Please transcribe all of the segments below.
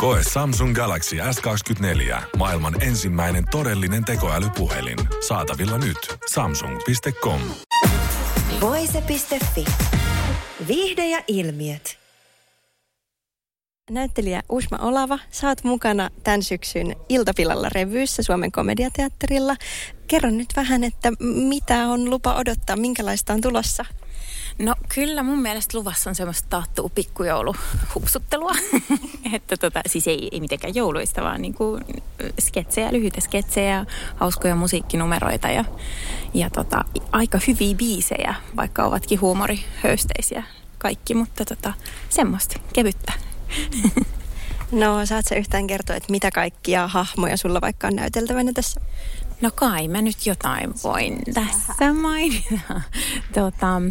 Koe Samsung Galaxy S24. Maailman ensimmäinen todellinen tekoälypuhelin. Saatavilla nyt. Samsung.com. Voise.fi. Viihde ja ilmiöt. Näyttelijä Usma Olava, saat mukana tämän syksyn iltapilalla revyyssä Suomen komediateatterilla. Kerro nyt vähän, että mitä on lupa odottaa, minkälaista on tulossa? No kyllä mun mielestä luvassa on semmoista taattua pikkujouluhupsuttelua. että tota, siis ei, ei mitenkään jouluista, vaan niinku sketsejä, lyhyitä sketsejä, hauskoja musiikkinumeroita ja, ja tota, aika hyviä biisejä, vaikka ovatkin huumorihöysteisiä kaikki, mutta tota, semmoista kevyttä. No, saat sä yhtään kertoa, että mitä kaikkia hahmoja sulla vaikka on näyteltävänä tässä? No kai mä nyt jotain voin tässä mainita. tota,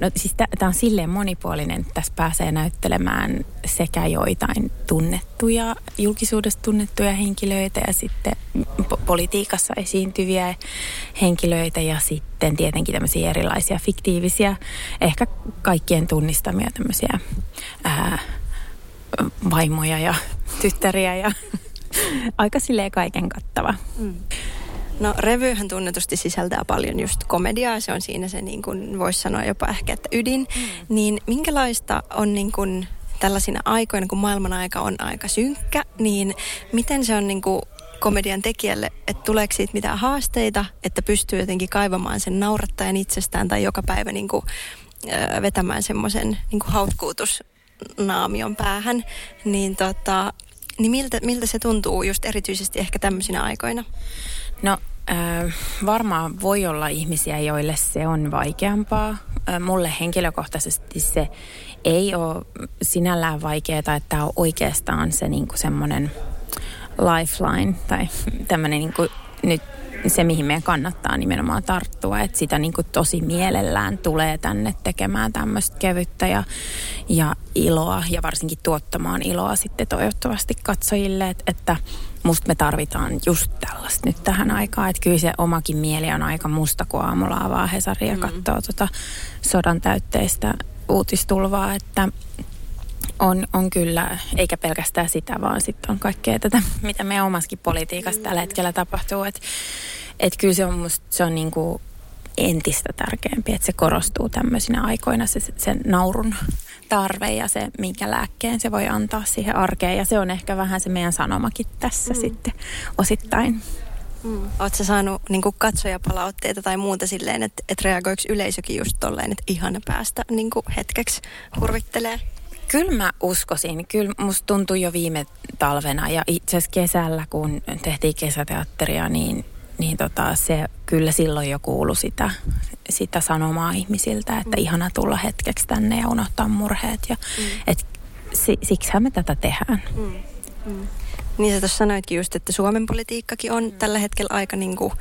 No siis tämä on silleen monipuolinen, että tässä pääsee näyttelemään sekä joitain tunnettuja, julkisuudesta tunnettuja henkilöitä ja sitten po- politiikassa esiintyviä henkilöitä ja sitten tietenkin tämmöisiä erilaisia fiktiivisiä, ehkä kaikkien tunnistamia tämmöisiä ää, vaimoja ja tyttäriä ja aika silleen kaiken kattava. Mm. No revyhän tunnetusti sisältää paljon just komediaa, se on siinä se niin kuin voisi sanoa jopa ehkä, että ydin. Mm. Niin minkälaista on niin kuin tällaisina aikoina, kun maailman aika on aika synkkä, niin miten se on niin kuin komedian tekijälle, että tuleeko siitä mitään haasteita, että pystyy jotenkin kaivamaan sen naurattajan itsestään tai joka päivä niin kuin, äh, vetämään semmoisen niin hautkuutusnaamion päähän, niin tota, niin miltä, miltä se tuntuu just erityisesti ehkä tämmöisinä aikoina? No äh, varmaan voi olla ihmisiä, joille se on vaikeampaa. Äh, mulle henkilökohtaisesti se ei ole sinällään vaikeaa, että tämä on oikeastaan se niinku semmoinen lifeline tai tämmöinen niinku nyt se, mihin meidän kannattaa nimenomaan tarttua. Että sitä niin kuin tosi mielellään tulee tänne tekemään tämmöistä kevyttä ja, ja iloa ja varsinkin tuottamaan iloa sitten toivottavasti katsojille. Että, että musta me tarvitaan just tällaista nyt tähän aikaan. Että kyllä se omakin mieli on aika musta, kun aamulla avaa Hesari ja mm. katsoo tota sodan täytteistä uutistulvaa, että on, on kyllä, eikä pelkästään sitä, vaan sitten on kaikkea tätä, mitä meidän omaskin politiikassa tällä hetkellä tapahtuu. Että et kyllä se on musta, se on niinku entistä tärkeämpi, että se korostuu tämmöisinä aikoina se, sen naurun tarve ja se, minkä lääkkeen se voi antaa siihen arkeen. Ja se on ehkä vähän se meidän sanomakin tässä mm. sitten osittain. Mm. Oletko saanut niin katsojapalautteita tai muuta silleen, että, että reagoiko yleisökin just tolleen, että ihana päästä niin hetkeksi hurvittelee? Kyllä mä uskoisin. Kyllä musta tuntui jo viime talvena ja itse asiassa kesällä, kun tehtiin kesäteatteria, niin, niin tota, se kyllä silloin jo kuulu sitä, sitä sanomaa ihmisiltä, että mm. ihana tulla hetkeksi tänne ja unohtaa murheet. Ja, mm. et, si, siksihän me tätä tehdään. Mm. Mm. Niin sä tuossa sanoitkin just, että Suomen politiikkakin on mm. tällä hetkellä aika niin kuin,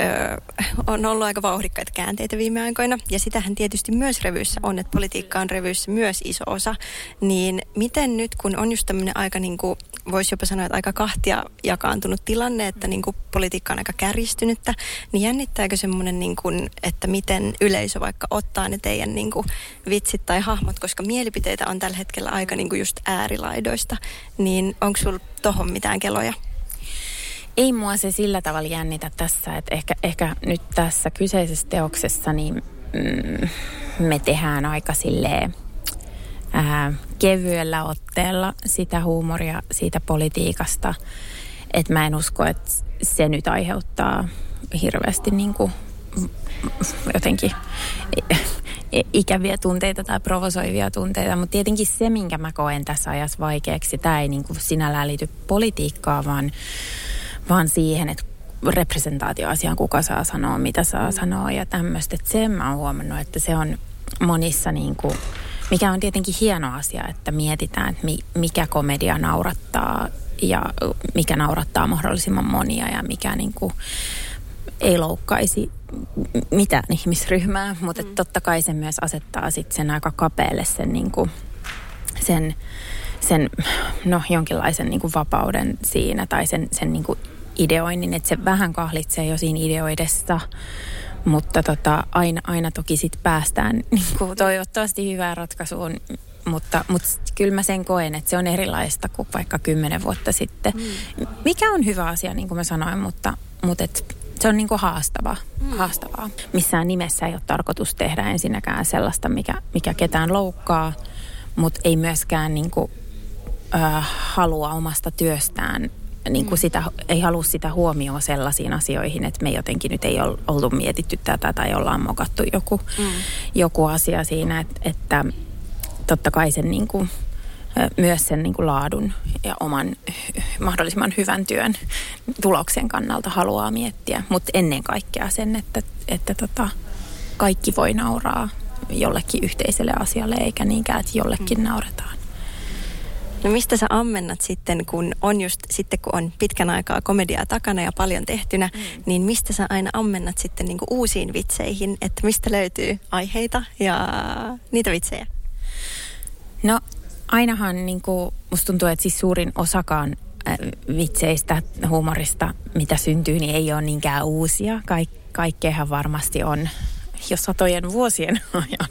ö, on ollut aika vauhdikkaita käänteitä viime aikoina. Ja sitähän tietysti myös revyissä on, että politiikka on revyissä myös iso osa. Niin miten nyt, kun on just tämmöinen aika niin kuin voisi jopa sanoa, että aika kahtia jakaantunut tilanne, että niin kuin politiikka on aika kärjistynyttä, niin jännittääkö semmoinen, niin kuin, että miten yleisö vaikka ottaa ne teidän niin kuin vitsit tai hahmot, koska mielipiteitä on tällä hetkellä aika niin kuin just äärilaidoista, niin onko sulla tohon mitään keloja? Ei mua se sillä tavalla jännitä tässä, että ehkä, ehkä nyt tässä kyseisessä teoksessa niin mm, me tehdään aika silleen ää, kevyellä otteella sitä huumoria siitä politiikasta. Että mä en usko, että se nyt aiheuttaa hirveästi niin kuin jotenkin ikäviä tunteita tai provosoivia tunteita, mutta tietenkin se, minkä mä koen tässä ajassa vaikeaksi, tämä ei niin kuin sinällään liity politiikkaan, vaan, vaan siihen, että representaatioasiaan, kuka saa sanoa, mitä saa sanoa ja tämmöistä. Että sen mä oon huomannut, että se on monissa niin kuin mikä on tietenkin hieno asia, että mietitään, että mikä komedia naurattaa ja mikä naurattaa mahdollisimman monia ja mikä niin kuin, ei loukkaisi mitään ihmisryhmää, mutta mm. totta kai se myös asettaa sitten sen aika kapealle sen, niin kuin, sen, sen no, jonkinlaisen niin kuin vapauden siinä tai sen, sen niin kuin ideoinnin, että se vähän kahlitsee jo siinä ideoidessa, mutta tota, aina, aina toki sitten päästään niin kuin toivottavasti hyvään ratkaisuun, mutta, mutta kyllä mä sen koen, että se on erilaista kuin vaikka kymmenen vuotta sitten. Mm. Mikä on hyvä asia, niin kuin mä sanoin, mutta, mutta et se on niin kuin haastava, mm. haastavaa. Missään nimessä ei ole tarkoitus tehdä ensinnäkään sellaista, mikä, mikä ketään loukkaa, mutta ei myöskään niin kuin, äh, halua omasta työstään niin kuin mm. sitä, ei halua sitä huomioon sellaisiin asioihin, että me jotenkin nyt ei ole oltu mietitty tätä tai ollaan mokattu joku, mm. joku asia siinä, että, että totta kai sen niin kuin, myös sen niin kuin laadun ja oman mahdollisimman hyvän työn tuloksen kannalta haluaa miettiä. Mutta ennen kaikkea sen, että, että tota, kaikki voi nauraa jollekin yhteiselle asialle, eikä niinkään, että jollekin mm. nauretaan. No mistä sä ammennat sitten, kun on just sitten, kun on pitkän aikaa komediaa takana ja paljon tehtynä, mm. niin mistä sä aina ammennat sitten niin uusiin vitseihin, että mistä löytyy aiheita ja niitä vitsejä? No ainahan niin kuin, musta tuntuu, että siis suurin osakaan äh, vitseistä, huumorista, mitä syntyy, niin ei ole niinkään uusia. Kaik, kaikkeahan varmasti on jo satojen vuosien ajan,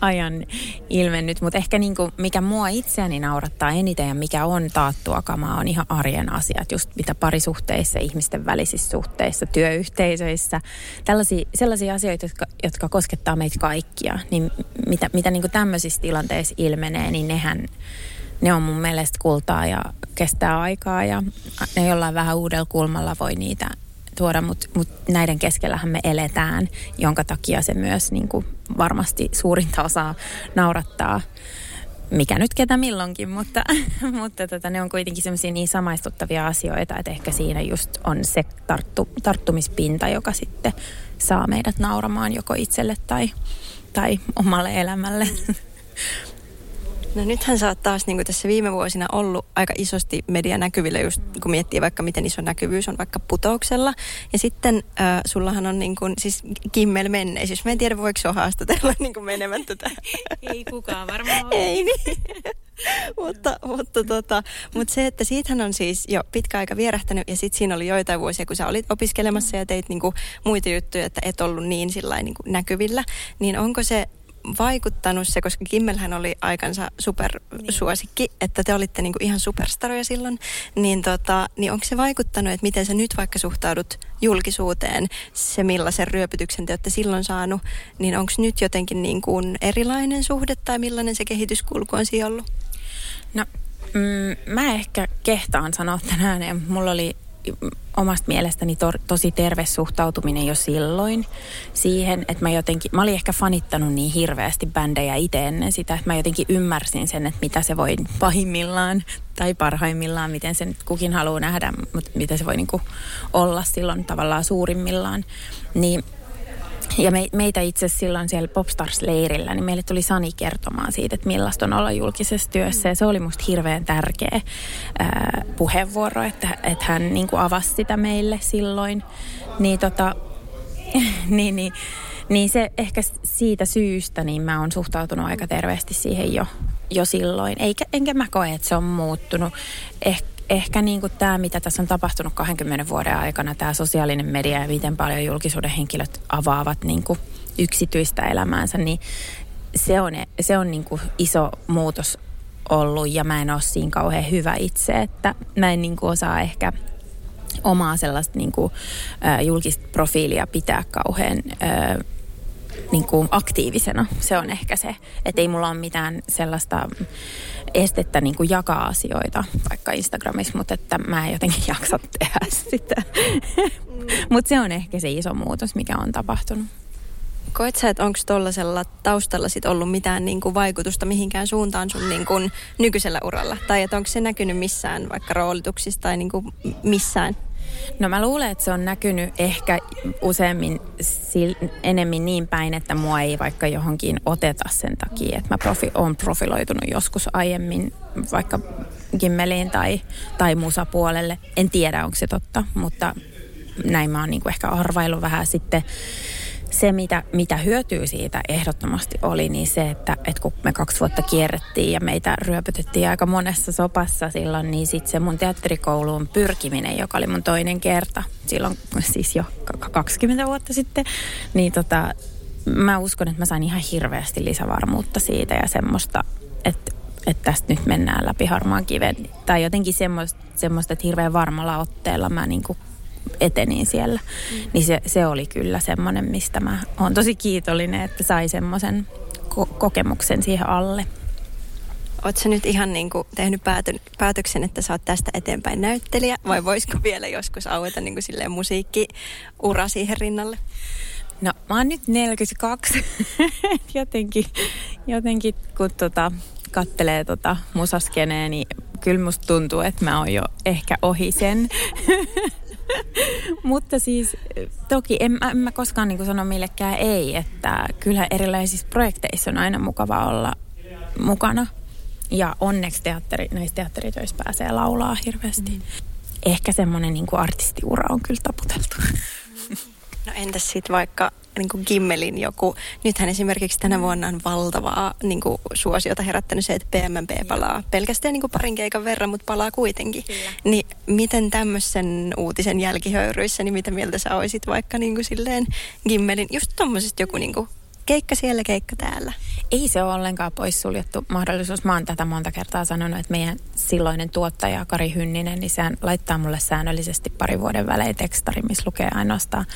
ajan ilmennyt. Mutta ehkä niin kuin, mikä mua itseäni naurattaa eniten ja mikä on taattua kamaa, on ihan arjen asiat. Just mitä parisuhteissa, ihmisten välisissä suhteissa, työyhteisöissä. Tällaisia, sellaisia asioita, jotka, jotka koskettaa meitä kaikkia. Niin mitä, mitä niin kuin tämmöisissä tilanteissa ilmenee, niin nehän ne on mun mielestä kultaa ja kestää aikaa ja ne jollain vähän uudella kulmalla voi niitä tuoda, mutta mut näiden keskellähän me eletään, jonka takia se myös niin kuin varmasti suurinta osaa naurattaa mikä nyt ketä milloinkin, mutta, mutta tota, ne on kuitenkin semmoisia niin samaistuttavia asioita, että ehkä siinä just on se tarttu, tarttumispinta, joka sitten saa meidät nauramaan joko itselle tai, tai omalle elämälle. No nythän sä oot taas niin kuin tässä viime vuosina ollut aika isosti media näkyvillä, just kun miettii vaikka miten iso näkyvyys on vaikka putouksella. Ja sitten äh, sullahan on niin kuin, siis kimmel menneisyys. Mä en tiedä, voiko se haastatella niin kuin menemättä tähän. Ei kukaan varmaan Ei niin. mutta, mutta, tota, mutta se, että siitähän on siis jo pitkä aika vierähtänyt ja sitten siinä oli joitain vuosia, kun sä olit opiskelemassa ja teit niinku muita juttuja, että et ollut niin sillä niinku näkyvillä, niin onko se vaikuttanut se, koska Kimmelhän oli aikansa supersuosikki, niin. että te olitte niinku ihan superstaroja silloin, niin, tota, niin onko se vaikuttanut, että miten sä nyt vaikka suhtaudut julkisuuteen, se millaisen ryöpytyksen te olette silloin saanut, niin onko nyt jotenkin niin kuin erilainen suhde tai millainen se kehityskulku on siellä ollut? No, mm, mä ehkä kehtaan sanoa tänään, mulla oli omasta mielestäni to, tosi terve suhtautuminen jo silloin siihen, että mä jotenkin, mä olin ehkä fanittanut niin hirveästi bändejä itse ennen sitä, että mä jotenkin ymmärsin sen, että mitä se voi pahimmillaan tai parhaimmillaan, miten sen kukin haluaa nähdä, mutta mitä se voi niinku olla silloin tavallaan suurimmillaan. Niin ja me, meitä itse silloin siellä Popstars-leirillä, niin meille tuli Sani kertomaan siitä, että millaista on olla julkisessa työssä. Ja se oli musta hirveän tärkeä ää, puheenvuoro, että, että hän niin kuin avasi sitä meille silloin. Niin, tota, niin, niin, niin se ehkä siitä syystä niin mä oon suhtautunut aika terveesti siihen jo, jo silloin. Eikä, enkä mä koe, että se on muuttunut. Ehkä ehkä niin kuin tämä, mitä tässä on tapahtunut 20 vuoden aikana, tämä sosiaalinen media ja miten paljon julkisuuden henkilöt avaavat niin kuin yksityistä elämäänsä, niin se on, se on niin kuin iso muutos ollut ja mä en ole siinä kauhean hyvä itse, että mä en niin kuin osaa ehkä omaa sellaista niin kuin, julkista profiilia pitää kauhean niin kuin aktiivisena. Se on ehkä se, että ei mulla ole mitään sellaista estettä niin kuin jakaa asioita vaikka Instagramissa, mutta että mä en jotenkin jaksa tehdä sitä. Mm. mutta se on ehkä se iso muutos, mikä on tapahtunut. Koet sä, että onko tuollaisella taustalla sit ollut mitään niin kuin vaikutusta mihinkään suuntaan sun niin kuin nykyisellä uralla? Tai että onko se näkynyt missään vaikka roolituksissa tai niin kuin missään? No mä luulen, että se on näkynyt ehkä useammin sil- enemmän niin päin, että mua ei vaikka johonkin oteta sen takia, että mä profi- olen profiloitunut joskus aiemmin vaikka gimmeliin tai, tai musapuolelle. En tiedä, onko se totta, mutta näin mä oon niin ehkä arvailu vähän sitten se, mitä, mitä hyötyy siitä ehdottomasti oli, niin se, että, että kun me kaksi vuotta kierrettiin ja meitä ryöpytettiin aika monessa sopassa silloin, niin sitten se mun teatterikouluun pyrkiminen, joka oli mun toinen kerta, silloin siis jo 20 vuotta sitten, niin tota, mä uskon, että mä sain ihan hirveästi lisävarmuutta siitä ja semmoista, että, että tästä nyt mennään läpi harmaan kiven. Tai jotenkin semmoista, semmoista että hirveän varmalla otteella mä niin kuin etenin siellä. Mm. Niin se, se oli kyllä semmoinen, mistä mä oon tosi kiitollinen, että sai semmoisen ko- kokemuksen siihen alle. Oletko nyt ihan niin kuin tehnyt päätö- päätöksen, että sä oot tästä eteenpäin näyttelijä vai voisiko vielä joskus aueta niin kuin silleen musiikkiura siihen rinnalle? No mä oon nyt 42. jotenkin, jotenkin kun tota, kattelee tota musaskeneen, niin kyllä musta tuntuu, että mä oon jo ehkä ohi sen. Mutta siis toki en, en mä koskaan niin sano millekään ei, että kyllä erilaisissa projekteissa on aina mukava olla mukana. Ja onneksi teatteri, näissä teatteritöissä pääsee laulaa hirveästi. Mm. Ehkä semmoinen niin artistiura on kyllä taputeltu. No entäs sitten vaikka niin kuin Gimmelin joku, nythän esimerkiksi tänä vuonna on valtavaa niin kuin suosiota herättänyt se, että PMMP palaa pelkästään niin kuin parin keikan verran, mutta palaa kuitenkin. Kyllä. Niin miten tämmöisen uutisen jälkihöyryissä, niin mitä mieltä sä olisit vaikka niin kuin silleen Gimmelin, just tommosesta joku niin kuin keikka siellä, keikka täällä. Ei se ole ollenkaan poissuljettu mahdollisuus. Mä oon tätä monta kertaa sanonut, että meidän silloinen tuottaja Kari Hynninen, niin sehän laittaa mulle säännöllisesti pari vuoden välein tekstari, missä lukee ainoastaan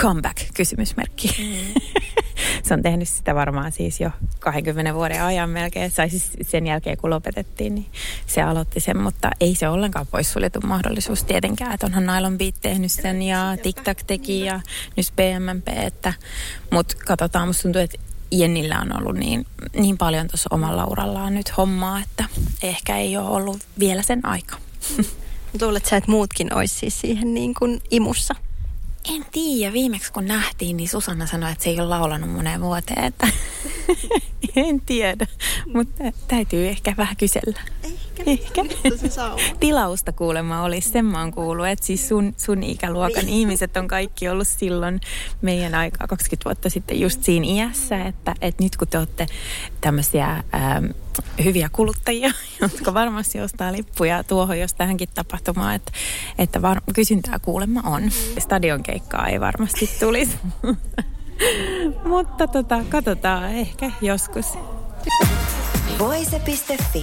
comeback, kysymysmerkki. Mm. se on tehnyt sitä varmaan siis jo 20 vuoden ajan melkein, tai siis sen jälkeen kun lopetettiin, niin se aloitti sen, mutta ei se ollenkaan poissuljettu mahdollisuus tietenkään, että onhan Nylon Beat tehnyt sen ja TikTok teki ja nyt PMMP, että, mutta katsotaan, musta tuntuu, että Jennillä on ollut niin, niin paljon tuossa omalla urallaan nyt hommaa, että ehkä ei ole ollut vielä sen aika. Luulet sä, että muutkin olisi siis siihen niin kuin imussa? En tiedä. Viimeksi kun nähtiin, niin Susanna sanoi, että se ei ole laulanut moneen vuoteen. Että en tiedä, mutta täytyy ehkä vähän kysellä. Ehkä. ehkä. Tilausta kuulemma olisi, sen mä oon kuullut, että siis sun, sun ikäluokan niin. ihmiset on kaikki ollut silloin meidän aikaa 20 vuotta sitten just siinä iässä, että, että nyt kun te olette tämmöisiä ähm, hyviä kuluttajia, jotka varmasti ostaa lippuja tuohon, jos tähänkin tapahtumaan, että, että var- kysyntää kuulemma on. Mm. Stadionkeikkaa ei varmasti tulisi. Mutta tota, katsotaan ehkä joskus. Voise.fi.